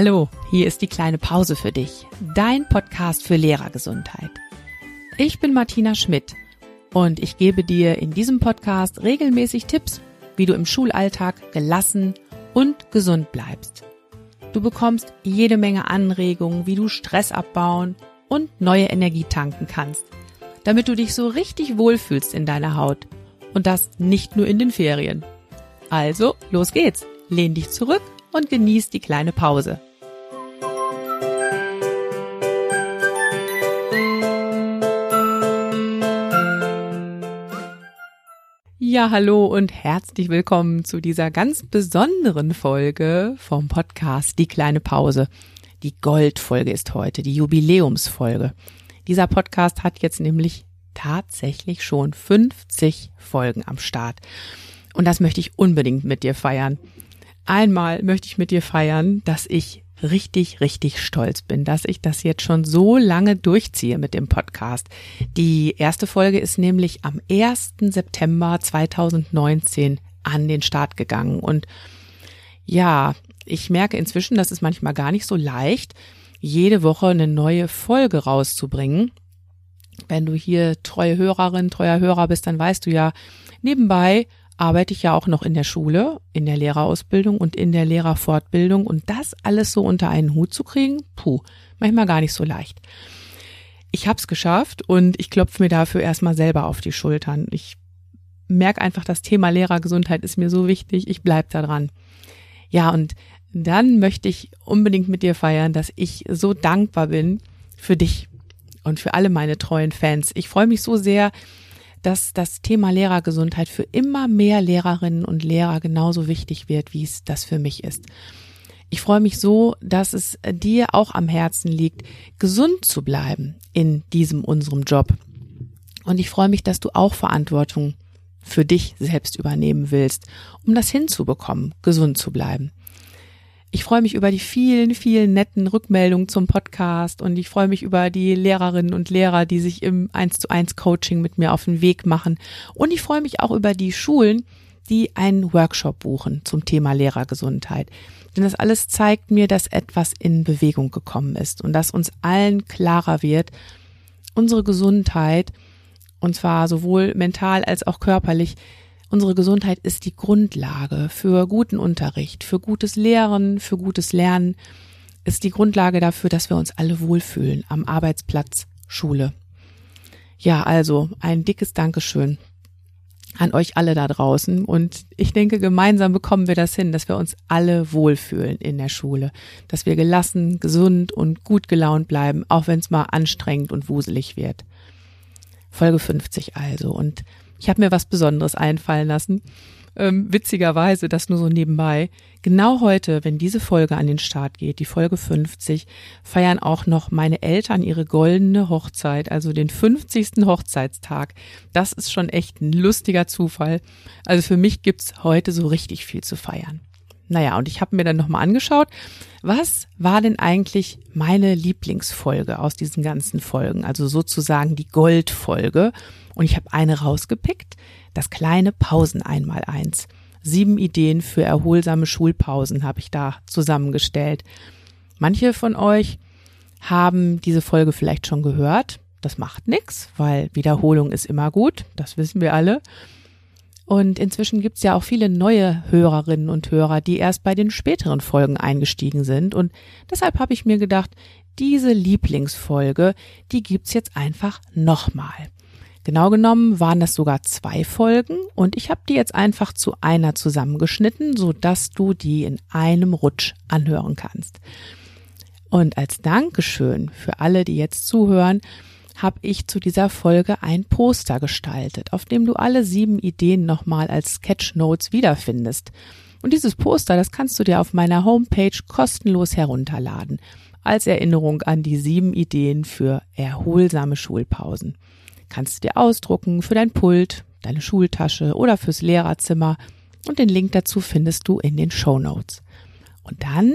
Hallo, hier ist die kleine Pause für dich, dein Podcast für Lehrergesundheit. Ich bin Martina Schmidt und ich gebe dir in diesem Podcast regelmäßig Tipps, wie du im Schulalltag gelassen und gesund bleibst. Du bekommst jede Menge Anregungen, wie du Stress abbauen und neue Energie tanken kannst, damit du dich so richtig wohlfühlst in deiner Haut. Und das nicht nur in den Ferien. Also, los geht's. Lehn dich zurück und genieß die kleine Pause. Ja, hallo und herzlich willkommen zu dieser ganz besonderen Folge vom Podcast Die kleine Pause. Die Goldfolge ist heute, die Jubiläumsfolge. Dieser Podcast hat jetzt nämlich tatsächlich schon 50 Folgen am Start. Und das möchte ich unbedingt mit dir feiern. Einmal möchte ich mit dir feiern, dass ich richtig, richtig stolz bin, dass ich das jetzt schon so lange durchziehe mit dem Podcast. Die erste Folge ist nämlich am 1. September 2019 an den Start gegangen. Und ja, ich merke inzwischen, das ist manchmal gar nicht so leicht, jede Woche eine neue Folge rauszubringen. Wenn du hier treue Hörerin, treuer Hörer bist, dann weißt du ja, nebenbei arbeite ich ja auch noch in der Schule, in der Lehrerausbildung und in der Lehrerfortbildung und das alles so unter einen Hut zu kriegen, puh, manchmal gar nicht so leicht. Ich hab's geschafft und ich klopfe mir dafür erstmal selber auf die Schultern. Ich merke einfach, das Thema Lehrergesundheit ist mir so wichtig, ich bleib da dran. Ja, und dann möchte ich unbedingt mit dir feiern, dass ich so dankbar bin für dich und für alle meine treuen Fans. Ich freue mich so sehr, dass das Thema Lehrergesundheit für immer mehr Lehrerinnen und Lehrer genauso wichtig wird, wie es das für mich ist. Ich freue mich so, dass es dir auch am Herzen liegt, gesund zu bleiben in diesem unserem Job. Und ich freue mich, dass du auch Verantwortung für dich selbst übernehmen willst, um das hinzubekommen, gesund zu bleiben. Ich freue mich über die vielen, vielen netten Rückmeldungen zum Podcast und ich freue mich über die Lehrerinnen und Lehrer, die sich im 1 zu 1 Coaching mit mir auf den Weg machen. Und ich freue mich auch über die Schulen, die einen Workshop buchen zum Thema Lehrergesundheit. Denn das alles zeigt mir, dass etwas in Bewegung gekommen ist und dass uns allen klarer wird, unsere Gesundheit, und zwar sowohl mental als auch körperlich, Unsere Gesundheit ist die Grundlage für guten Unterricht, für gutes Lehren, für gutes Lernen, ist die Grundlage dafür, dass wir uns alle wohlfühlen am Arbeitsplatz, Schule. Ja, also ein dickes Dankeschön an euch alle da draußen. Und ich denke, gemeinsam bekommen wir das hin, dass wir uns alle wohlfühlen in der Schule, dass wir gelassen, gesund und gut gelaunt bleiben, auch wenn es mal anstrengend und wuselig wird. Folge 50 also. Und ich habe mir was Besonderes einfallen lassen. Ähm, witzigerweise, das nur so nebenbei. Genau heute, wenn diese Folge an den Start geht, die Folge 50, feiern auch noch meine Eltern ihre goldene Hochzeit, also den 50. Hochzeitstag. Das ist schon echt ein lustiger Zufall. Also für mich gibt's heute so richtig viel zu feiern. Naja, und ich habe mir dann nochmal angeschaut, was war denn eigentlich meine Lieblingsfolge aus diesen ganzen Folgen, also sozusagen die Goldfolge. Und ich habe eine rausgepickt, das kleine Pausen einmal eins. Sieben Ideen für erholsame Schulpausen habe ich da zusammengestellt. Manche von euch haben diese Folge vielleicht schon gehört. Das macht nichts, weil Wiederholung ist immer gut, das wissen wir alle. Und inzwischen gibt's ja auch viele neue Hörerinnen und Hörer, die erst bei den späteren Folgen eingestiegen sind. Und deshalb habe ich mir gedacht, diese Lieblingsfolge, die gibt's jetzt einfach nochmal. Genau genommen waren das sogar zwei Folgen und ich habe die jetzt einfach zu einer zusammengeschnitten, so dass du die in einem Rutsch anhören kannst. Und als Dankeschön für alle, die jetzt zuhören, habe ich zu dieser Folge ein Poster gestaltet, auf dem du alle sieben Ideen nochmal als Sketchnotes wiederfindest. Und dieses Poster, das kannst du dir auf meiner Homepage kostenlos herunterladen, als Erinnerung an die sieben Ideen für erholsame Schulpausen. Kannst du dir ausdrucken für dein Pult, deine Schultasche oder fürs Lehrerzimmer und den Link dazu findest du in den Show Notes. Und dann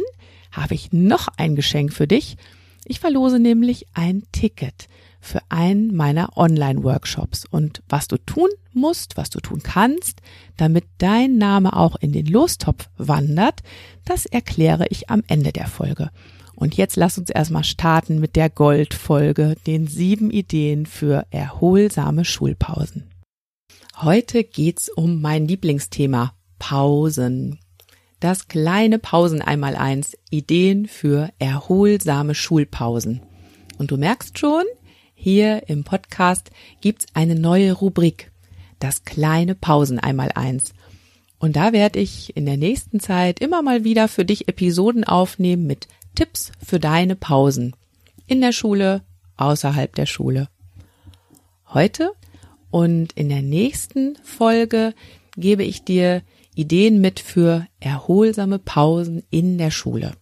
habe ich noch ein Geschenk für dich. Ich verlose nämlich ein Ticket für einen meiner Online-Workshops. Und was du tun musst, was du tun kannst, damit dein Name auch in den Lostopf wandert, das erkläre ich am Ende der Folge. Und jetzt lass uns erstmal starten mit der Goldfolge, den sieben Ideen für erholsame Schulpausen. Heute geht's um mein Lieblingsthema, Pausen. Das kleine Pausen einmal eins, Ideen für erholsame Schulpausen. Und du merkst schon, hier im Podcast gibt's eine neue Rubrik, das kleine Pausen einmal eins. Und da werde ich in der nächsten Zeit immer mal wieder für dich Episoden aufnehmen mit Tipps für deine Pausen. In der Schule, außerhalb der Schule. Heute und in der nächsten Folge gebe ich dir Ideen mit für erholsame Pausen in der Schule.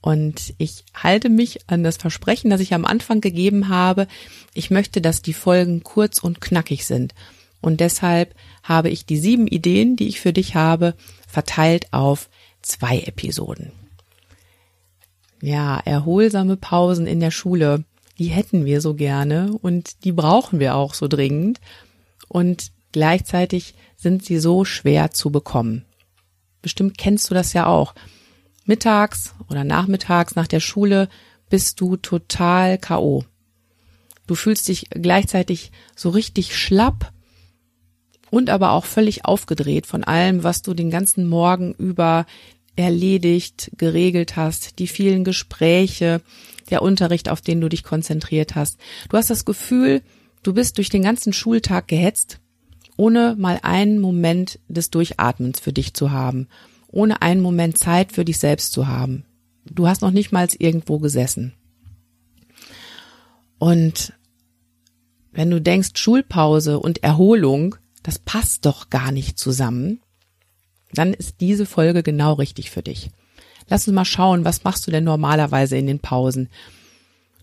Und ich halte mich an das Versprechen, das ich am Anfang gegeben habe. Ich möchte, dass die Folgen kurz und knackig sind. Und deshalb habe ich die sieben Ideen, die ich für dich habe, verteilt auf zwei Episoden. Ja, erholsame Pausen in der Schule, die hätten wir so gerne und die brauchen wir auch so dringend. Und gleichzeitig sind sie so schwer zu bekommen. Bestimmt kennst du das ja auch. Mittags oder nachmittags nach der Schule bist du total KO. Du fühlst dich gleichzeitig so richtig schlapp und aber auch völlig aufgedreht von allem, was du den ganzen Morgen über erledigt, geregelt hast, die vielen Gespräche, der Unterricht, auf den du dich konzentriert hast. Du hast das Gefühl, du bist durch den ganzen Schultag gehetzt, ohne mal einen Moment des Durchatmens für dich zu haben, ohne einen Moment Zeit für dich selbst zu haben. Du hast noch nicht mal irgendwo gesessen. Und wenn du denkst, Schulpause und Erholung, das passt doch gar nicht zusammen, dann ist diese Folge genau richtig für dich. Lass uns mal schauen, was machst du denn normalerweise in den Pausen?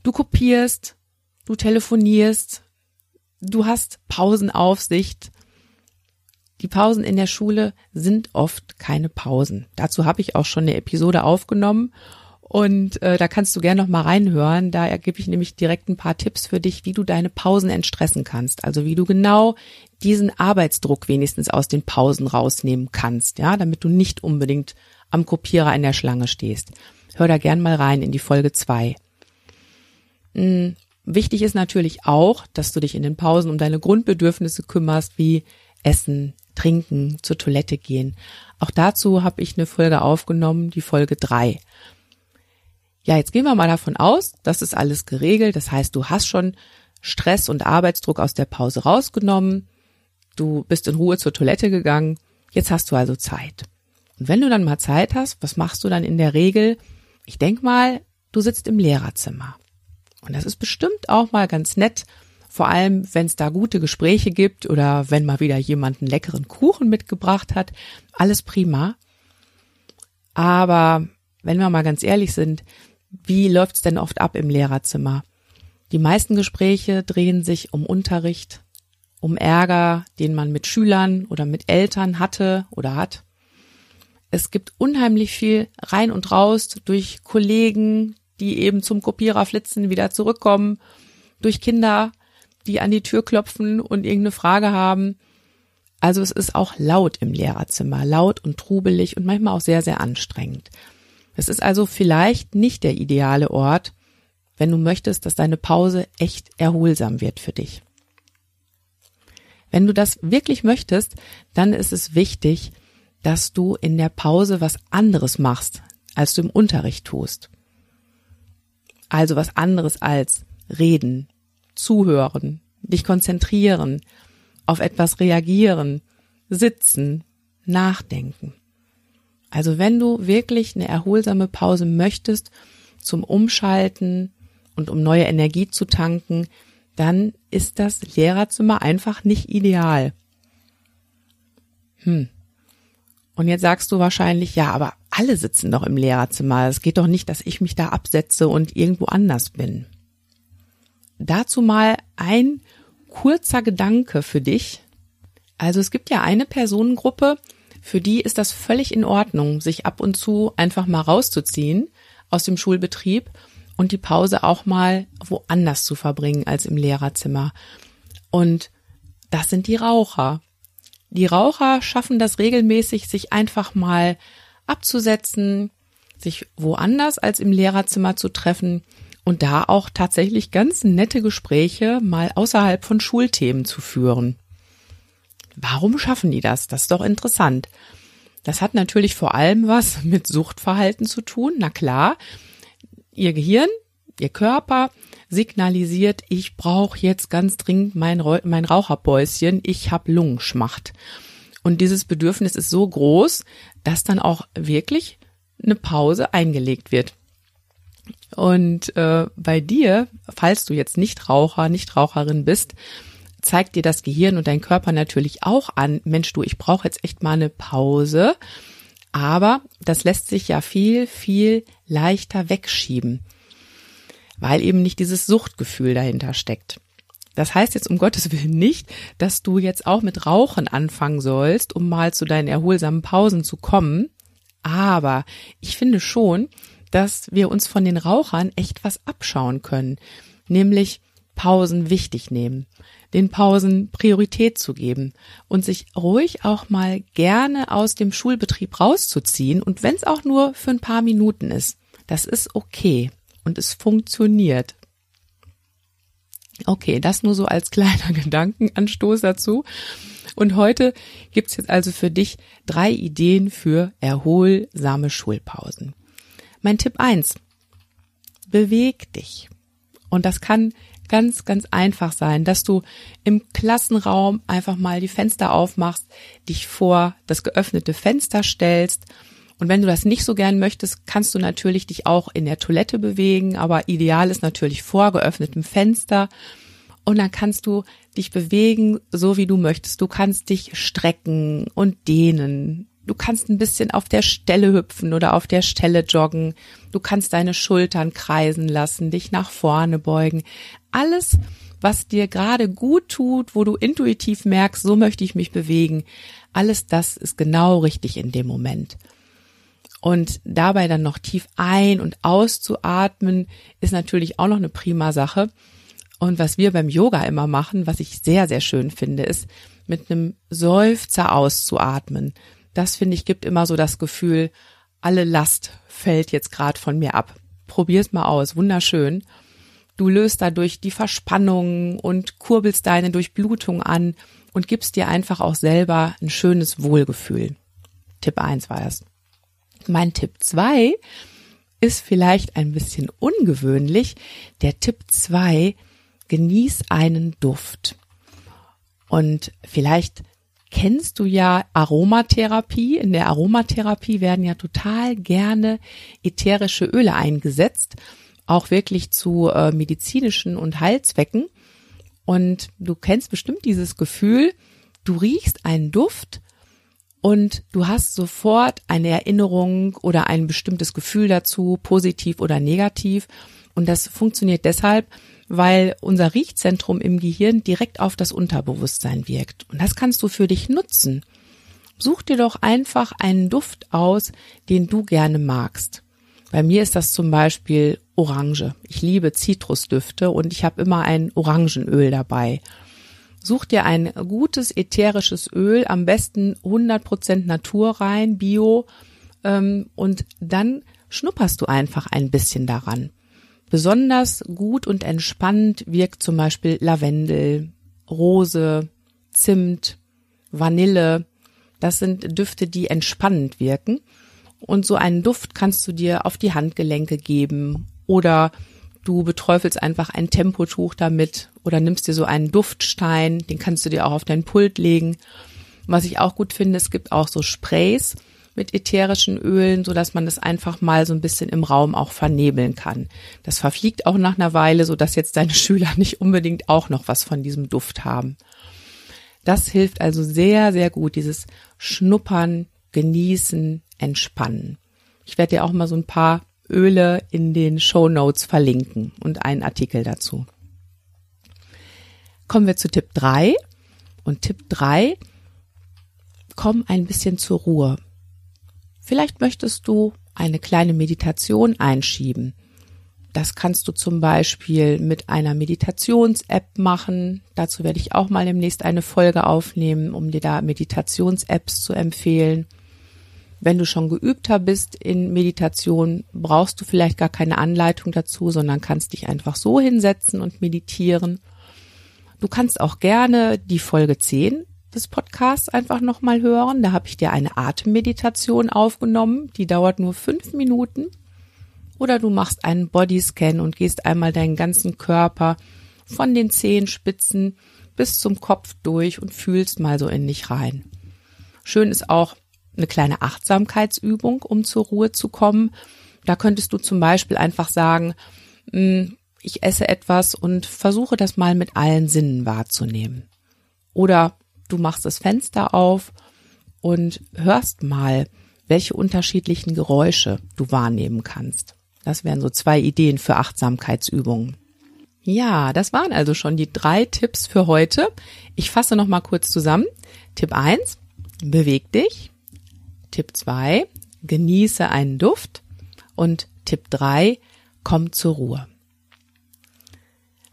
Du kopierst, du telefonierst, du hast Pausenaufsicht. Die Pausen in der Schule sind oft keine Pausen. Dazu habe ich auch schon eine Episode aufgenommen und äh, da kannst du gerne noch mal reinhören. Da ergebe ich nämlich direkt ein paar Tipps für dich, wie du deine Pausen entstressen kannst. Also wie du genau diesen Arbeitsdruck wenigstens aus den Pausen rausnehmen kannst, ja, damit du nicht unbedingt am Kopierer in der Schlange stehst. Hör da gern mal rein in die Folge zwei. Hm, wichtig ist natürlich auch, dass du dich in den Pausen um deine Grundbedürfnisse kümmerst, wie Essen, Trinken, zur Toilette gehen. Auch dazu habe ich eine Folge aufgenommen, die Folge drei. Ja, jetzt gehen wir mal davon aus, das ist alles geregelt. Das heißt, du hast schon Stress und Arbeitsdruck aus der Pause rausgenommen. Du bist in Ruhe zur Toilette gegangen. Jetzt hast du also Zeit. Und wenn du dann mal Zeit hast, was machst du dann in der Regel? Ich denk mal, du sitzt im Lehrerzimmer. Und das ist bestimmt auch mal ganz nett, vor allem wenn es da gute Gespräche gibt oder wenn mal wieder jemand einen leckeren Kuchen mitgebracht hat. Alles prima. Aber wenn wir mal ganz ehrlich sind, wie läuft's denn oft ab im Lehrerzimmer? Die meisten Gespräche drehen sich um Unterricht, um Ärger, den man mit Schülern oder mit Eltern hatte oder hat. Es gibt unheimlich viel rein und raus durch Kollegen, die eben zum Kopierer flitzen, wieder zurückkommen, durch Kinder, die an die Tür klopfen und irgendeine Frage haben. Also es ist auch laut im Lehrerzimmer, laut und trubelig und manchmal auch sehr, sehr anstrengend. Es ist also vielleicht nicht der ideale Ort, wenn du möchtest, dass deine Pause echt erholsam wird für dich. Wenn du das wirklich möchtest, dann ist es wichtig, dass du in der Pause was anderes machst, als du im Unterricht tust. Also was anderes als reden, zuhören, dich konzentrieren, auf etwas reagieren, sitzen, nachdenken. Also wenn du wirklich eine erholsame Pause möchtest zum Umschalten und um neue Energie zu tanken, dann ist das Lehrerzimmer einfach nicht ideal. Hm. Und jetzt sagst du wahrscheinlich, ja, aber alle sitzen doch im Lehrerzimmer. Es geht doch nicht, dass ich mich da absetze und irgendwo anders bin. Dazu mal ein kurzer Gedanke für dich. Also es gibt ja eine Personengruppe, für die ist das völlig in Ordnung, sich ab und zu einfach mal rauszuziehen aus dem Schulbetrieb und die Pause auch mal woanders zu verbringen als im Lehrerzimmer. Und das sind die Raucher. Die Raucher schaffen das regelmäßig, sich einfach mal abzusetzen, sich woanders als im Lehrerzimmer zu treffen und da auch tatsächlich ganz nette Gespräche mal außerhalb von Schulthemen zu führen. Warum schaffen die das? Das ist doch interessant. Das hat natürlich vor allem was mit Suchtverhalten zu tun. Na klar, ihr Gehirn, ihr Körper signalisiert, ich brauche jetzt ganz dringend mein, mein Raucherbäuschen, ich habe Lungenschmacht. Und dieses Bedürfnis ist so groß, dass dann auch wirklich eine Pause eingelegt wird. Und äh, bei dir, falls du jetzt nicht Raucher, nicht Raucherin bist, zeigt dir das Gehirn und dein Körper natürlich auch an, Mensch, du, ich brauche jetzt echt mal eine Pause. Aber das lässt sich ja viel, viel leichter wegschieben, weil eben nicht dieses Suchtgefühl dahinter steckt. Das heißt jetzt um Gottes Willen nicht, dass du jetzt auch mit Rauchen anfangen sollst, um mal zu deinen erholsamen Pausen zu kommen. Aber ich finde schon, dass wir uns von den Rauchern echt was abschauen können, nämlich Pausen wichtig nehmen, den Pausen Priorität zu geben und sich ruhig auch mal gerne aus dem Schulbetrieb rauszuziehen und wenn es auch nur für ein paar Minuten ist, das ist okay und es funktioniert. Okay, das nur so als kleiner Gedankenanstoß dazu. Und heute gibt's jetzt also für dich drei Ideen für erholsame Schulpausen. Mein Tipp eins: Beweg dich. Und das kann ganz, ganz einfach sein, dass du im Klassenraum einfach mal die Fenster aufmachst, dich vor das geöffnete Fenster stellst. Und wenn du das nicht so gern möchtest, kannst du natürlich dich auch in der Toilette bewegen, aber ideal ist natürlich vor geöffnetem Fenster. Und dann kannst du dich bewegen, so wie du möchtest. Du kannst dich strecken und dehnen. Du kannst ein bisschen auf der Stelle hüpfen oder auf der Stelle joggen. Du kannst deine Schultern kreisen lassen, dich nach vorne beugen. Alles, was dir gerade gut tut, wo du intuitiv merkst, so möchte ich mich bewegen. Alles das ist genau richtig in dem Moment. Und dabei dann noch tief ein- und auszuatmen, ist natürlich auch noch eine prima Sache. Und was wir beim Yoga immer machen, was ich sehr, sehr schön finde, ist mit einem Seufzer auszuatmen. Das finde ich gibt immer so das Gefühl, alle Last fällt jetzt gerade von mir ab. Probier's mal aus, wunderschön. Du löst dadurch die Verspannung und kurbelst deine Durchblutung an und gibst dir einfach auch selber ein schönes Wohlgefühl. Tipp eins war das. Mein Tipp zwei ist vielleicht ein bisschen ungewöhnlich. Der Tipp zwei genieß einen Duft. Und vielleicht kennst du ja Aromatherapie. In der Aromatherapie werden ja total gerne ätherische Öle eingesetzt, auch wirklich zu äh, medizinischen und Heilzwecken. Und du kennst bestimmt dieses Gefühl, du riechst einen Duft und du hast sofort eine Erinnerung oder ein bestimmtes Gefühl dazu, positiv oder negativ. Und das funktioniert deshalb, weil unser Riechzentrum im Gehirn direkt auf das Unterbewusstsein wirkt. Und das kannst du für dich nutzen. Such dir doch einfach einen Duft aus, den du gerne magst. Bei mir ist das zum Beispiel Orange. Ich liebe Zitrusdüfte und ich habe immer ein Orangenöl dabei. Such dir ein gutes ätherisches Öl, am besten 100% naturrein, bio, ähm, und dann schnupperst du einfach ein bisschen daran. Besonders gut und entspannend wirkt zum Beispiel Lavendel, Rose, Zimt, Vanille. Das sind Düfte, die entspannend wirken. Und so einen Duft kannst du dir auf die Handgelenke geben oder du beträufelst einfach ein Tempotuch damit oder nimmst dir so einen Duftstein, den kannst du dir auch auf dein Pult legen. Was ich auch gut finde, es gibt auch so Sprays, mit ätherischen Ölen, so dass man das einfach mal so ein bisschen im Raum auch vernebeln kann. Das verfliegt auch nach einer Weile, so dass jetzt deine Schüler nicht unbedingt auch noch was von diesem Duft haben. Das hilft also sehr, sehr gut, dieses Schnuppern, Genießen, Entspannen. Ich werde dir auch mal so ein paar Öle in den Show Notes verlinken und einen Artikel dazu. Kommen wir zu Tipp drei Und Tipp drei: komm ein bisschen zur Ruhe. Vielleicht möchtest du eine kleine Meditation einschieben. Das kannst du zum Beispiel mit einer Meditations-App machen. Dazu werde ich auch mal demnächst eine Folge aufnehmen, um dir da Meditations-Apps zu empfehlen. Wenn du schon geübter bist in Meditation, brauchst du vielleicht gar keine Anleitung dazu, sondern kannst dich einfach so hinsetzen und meditieren. Du kannst auch gerne die Folge 10 des Podcasts einfach nochmal hören. Da habe ich dir eine Atemmeditation aufgenommen. Die dauert nur fünf Minuten oder du machst einen Bodyscan und gehst einmal deinen ganzen Körper von den Zehenspitzen bis zum Kopf durch und fühlst mal so in dich rein. Schön ist auch eine kleine Achtsamkeitsübung, um zur Ruhe zu kommen. Da könntest du zum Beispiel einfach sagen, hm, ich esse etwas und versuche das mal mit allen Sinnen wahrzunehmen. Oder du machst das Fenster auf und hörst mal, welche unterschiedlichen Geräusche du wahrnehmen kannst. Das wären so zwei Ideen für Achtsamkeitsübungen. Ja, das waren also schon die drei Tipps für heute. Ich fasse noch mal kurz zusammen. Tipp eins: beweg dich. Tipp zwei: genieße einen Duft. Und Tipp drei: komm zur Ruhe.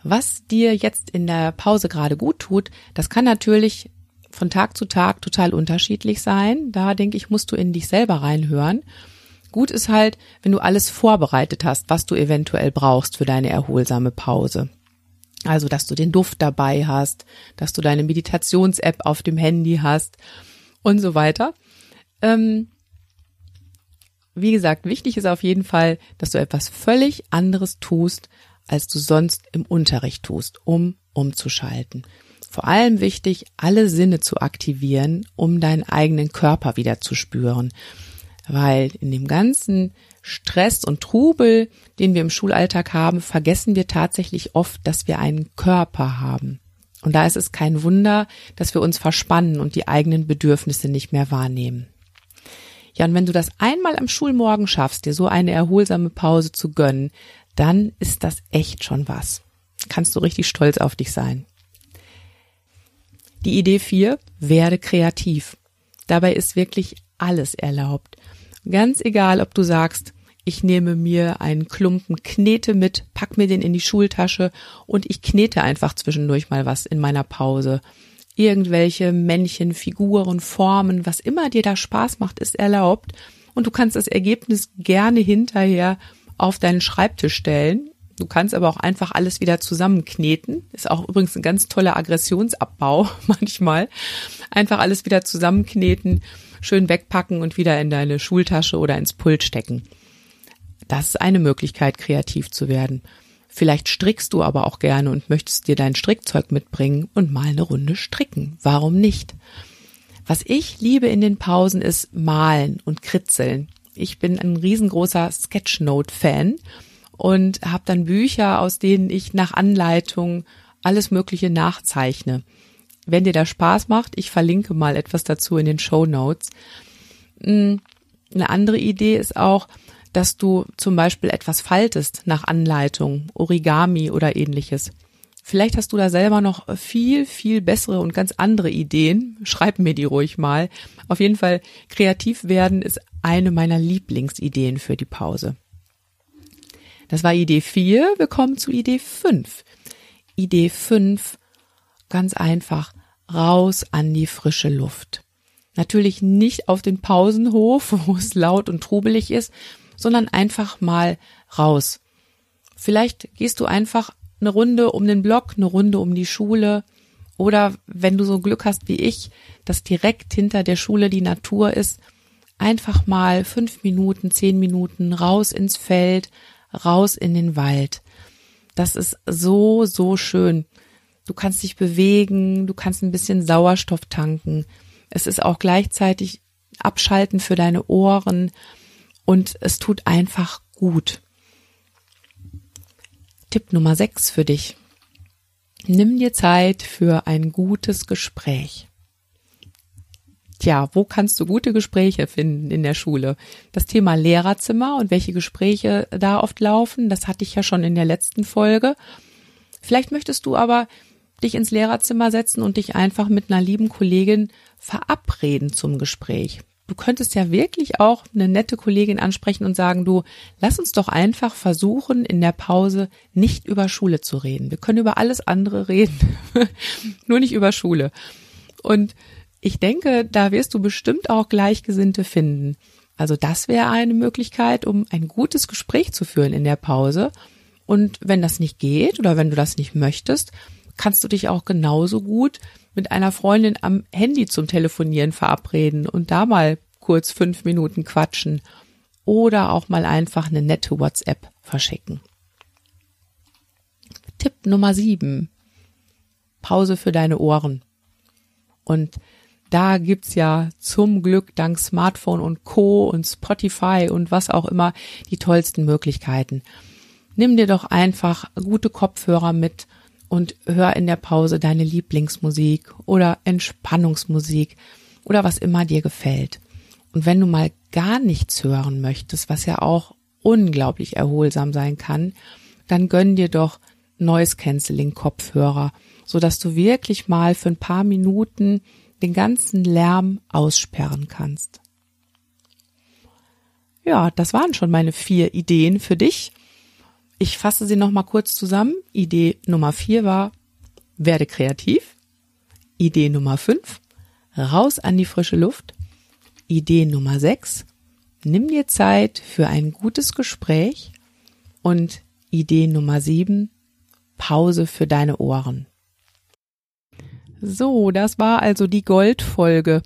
Was dir jetzt in der Pause gerade gut tut, das kann natürlich von Tag zu Tag total unterschiedlich sein. Da denke ich, musst du in dich selber reinhören. Gut ist halt, wenn du alles vorbereitet hast, was du eventuell brauchst für deine erholsame Pause. Also, dass du den Duft dabei hast, dass du deine Meditations-App auf dem Handy hast und so weiter. Ähm, wie gesagt, wichtig ist auf jeden Fall, dass du etwas völlig anderes tust, als du sonst im Unterricht tust, um umzuschalten. Vor allem wichtig, alle Sinne zu aktivieren, um deinen eigenen Körper wieder zu spüren weil in dem ganzen Stress und Trubel, den wir im Schulalltag haben, vergessen wir tatsächlich oft, dass wir einen Körper haben. Und da ist es kein Wunder, dass wir uns verspannen und die eigenen Bedürfnisse nicht mehr wahrnehmen. Ja, und wenn du das einmal am Schulmorgen schaffst, dir so eine erholsame Pause zu gönnen, dann ist das echt schon was. Kannst du richtig stolz auf dich sein. Die Idee 4, werde kreativ. Dabei ist wirklich alles erlaubt. Ganz egal, ob du sagst, ich nehme mir einen Klumpen Knete mit, pack mir den in die Schultasche und ich knete einfach zwischendurch mal was in meiner Pause. Irgendwelche Männchen, Figuren, Formen, was immer dir da Spaß macht, ist erlaubt. Und du kannst das Ergebnis gerne hinterher auf deinen Schreibtisch stellen. Du kannst aber auch einfach alles wieder zusammenkneten. Ist auch übrigens ein ganz toller Aggressionsabbau manchmal. Einfach alles wieder zusammenkneten schön wegpacken und wieder in deine Schultasche oder ins Pult stecken. Das ist eine Möglichkeit, kreativ zu werden. Vielleicht strickst du aber auch gerne und möchtest dir dein Strickzeug mitbringen und mal eine Runde stricken. Warum nicht? Was ich liebe in den Pausen ist malen und kritzeln. Ich bin ein riesengroßer Sketchnote-Fan und habe dann Bücher, aus denen ich nach Anleitung alles Mögliche nachzeichne wenn dir das Spaß macht, ich verlinke mal etwas dazu in den Show Notes. Hm, eine andere Idee ist auch, dass du zum Beispiel etwas faltest nach Anleitung, Origami oder ähnliches. Vielleicht hast du da selber noch viel, viel bessere und ganz andere Ideen. Schreib mir die ruhig mal. Auf jeden Fall, kreativ werden ist eine meiner Lieblingsideen für die Pause. Das war Idee 4. Wir kommen zu Idee 5. Idee 5 Ganz einfach raus an die frische Luft. Natürlich nicht auf den Pausenhof, wo es laut und trubelig ist, sondern einfach mal raus. Vielleicht gehst du einfach eine Runde um den Block, eine Runde um die Schule oder wenn du so Glück hast wie ich, dass direkt hinter der Schule die Natur ist, einfach mal fünf Minuten, zehn Minuten raus ins Feld, raus in den Wald. Das ist so, so schön. Du kannst dich bewegen, du kannst ein bisschen Sauerstoff tanken. Es ist auch gleichzeitig abschalten für deine Ohren und es tut einfach gut. Tipp Nummer 6 für dich. Nimm dir Zeit für ein gutes Gespräch. Tja, wo kannst du gute Gespräche finden in der Schule? Das Thema Lehrerzimmer und welche Gespräche da oft laufen, das hatte ich ja schon in der letzten Folge. Vielleicht möchtest du aber dich ins Lehrerzimmer setzen und dich einfach mit einer lieben Kollegin verabreden zum Gespräch. du könntest ja wirklich auch eine nette Kollegin ansprechen und sagen, du, lass uns doch einfach versuchen, in der Pause nicht über Schule zu reden. Wir können über alles andere reden, nur nicht über Schule. Und ich denke, da wirst du bestimmt auch Gleichgesinnte finden. Also das wäre eine Möglichkeit, um ein gutes Gespräch zu führen in der Pause. Und wenn das nicht geht oder wenn du das nicht möchtest, kannst du dich auch genauso gut mit einer Freundin am Handy zum Telefonieren verabreden und da mal kurz fünf Minuten quatschen oder auch mal einfach eine nette WhatsApp verschicken. Tipp Nummer sieben. Pause für deine Ohren. Und da gibt's ja zum Glück dank Smartphone und Co. und Spotify und was auch immer die tollsten Möglichkeiten. Nimm dir doch einfach gute Kopfhörer mit und hör in der Pause deine Lieblingsmusik oder Entspannungsmusik oder was immer dir gefällt. Und wenn du mal gar nichts hören möchtest, was ja auch unglaublich erholsam sein kann, dann gönn dir doch Noise Cancelling Kopfhörer, so dass du wirklich mal für ein paar Minuten den ganzen Lärm aussperren kannst. Ja, das waren schon meine vier Ideen für dich. Ich fasse sie noch mal kurz zusammen. Idee Nummer vier war, werde kreativ. Idee Nummer fünf, raus an die frische Luft. Idee Nummer sechs, nimm dir Zeit für ein gutes Gespräch. Und Idee Nummer sieben, Pause für deine Ohren. So, das war also die Goldfolge.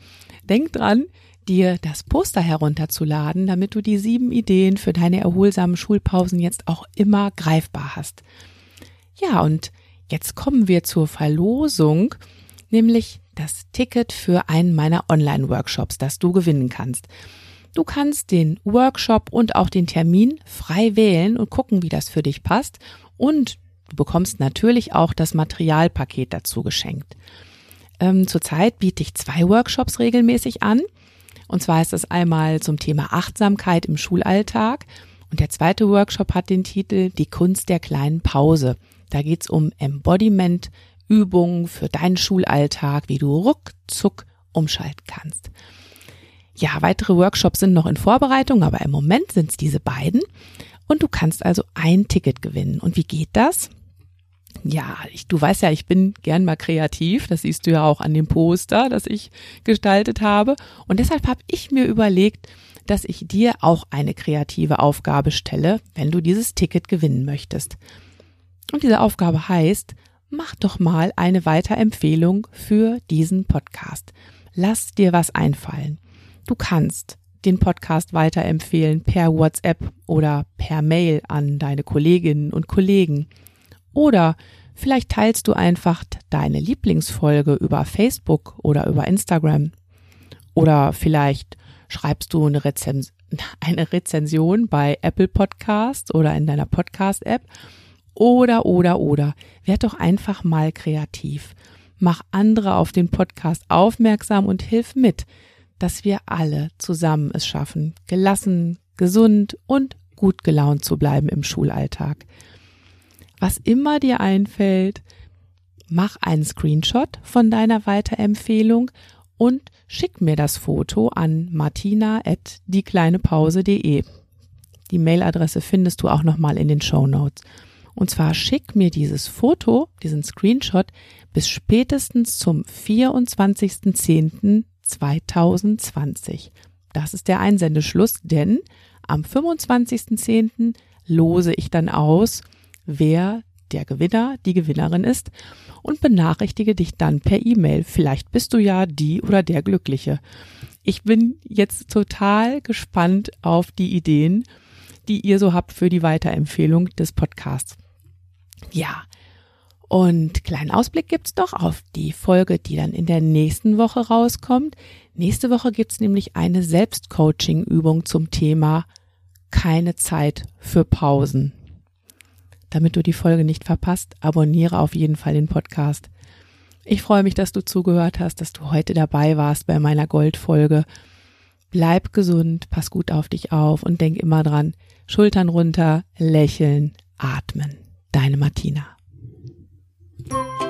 Denk dran, dir das Poster herunterzuladen, damit du die sieben Ideen für deine erholsamen Schulpausen jetzt auch immer greifbar hast. Ja, und jetzt kommen wir zur Verlosung, nämlich das Ticket für einen meiner Online-Workshops, das du gewinnen kannst. Du kannst den Workshop und auch den Termin frei wählen und gucken, wie das für dich passt. Und du bekommst natürlich auch das Materialpaket dazu geschenkt. Ähm, zurzeit biete ich zwei Workshops regelmäßig an. Und zwar ist das einmal zum Thema Achtsamkeit im Schulalltag. Und der zweite Workshop hat den Titel Die Kunst der kleinen Pause. Da geht's um Embodiment, Übungen für deinen Schulalltag, wie du ruckzuck umschalten kannst. Ja, weitere Workshops sind noch in Vorbereitung, aber im Moment sind es diese beiden. Und du kannst also ein Ticket gewinnen. Und wie geht das? Ja, ich, du weißt ja, ich bin gern mal kreativ. Das siehst du ja auch an dem Poster, das ich gestaltet habe. Und deshalb habe ich mir überlegt, dass ich dir auch eine kreative Aufgabe stelle, wenn du dieses Ticket gewinnen möchtest. Und diese Aufgabe heißt, mach doch mal eine Weiterempfehlung für diesen Podcast. Lass dir was einfallen. Du kannst den Podcast weiterempfehlen per WhatsApp oder per Mail an deine Kolleginnen und Kollegen. Oder vielleicht teilst du einfach deine Lieblingsfolge über Facebook oder über Instagram. Oder vielleicht schreibst du eine, Rezens eine Rezension bei Apple Podcasts oder in deiner Podcast-App. Oder, oder, oder. Werd doch einfach mal kreativ. Mach andere auf den Podcast aufmerksam und hilf mit, dass wir alle zusammen es schaffen, gelassen, gesund und gut gelaunt zu bleiben im Schulalltag was immer dir einfällt, mach einen Screenshot von deiner Weiterempfehlung und schick mir das Foto an martina@diekleinepause.de. Die Mailadresse findest du auch nochmal in den Show Notes. Und zwar schick mir dieses Foto, diesen Screenshot bis spätestens zum 24.10.2020. Das ist der Einsendeschluss, denn am 25.10. lose ich dann aus, wer der Gewinner, die Gewinnerin ist und benachrichtige dich dann per E-Mail. Vielleicht bist du ja die oder der Glückliche. Ich bin jetzt total gespannt auf die Ideen, die ihr so habt für die Weiterempfehlung des Podcasts. Ja. Und kleinen Ausblick gibt's doch auf die Folge, die dann in der nächsten Woche rauskommt. Nächste Woche gibt's nämlich eine Selbstcoaching-Übung zum Thema keine Zeit für Pausen. Damit du die Folge nicht verpasst, abonniere auf jeden Fall den Podcast. Ich freue mich, dass du zugehört hast, dass du heute dabei warst bei meiner Goldfolge. Bleib gesund, pass gut auf dich auf und denk immer dran, Schultern runter, lächeln, atmen. Deine Martina. Thank you.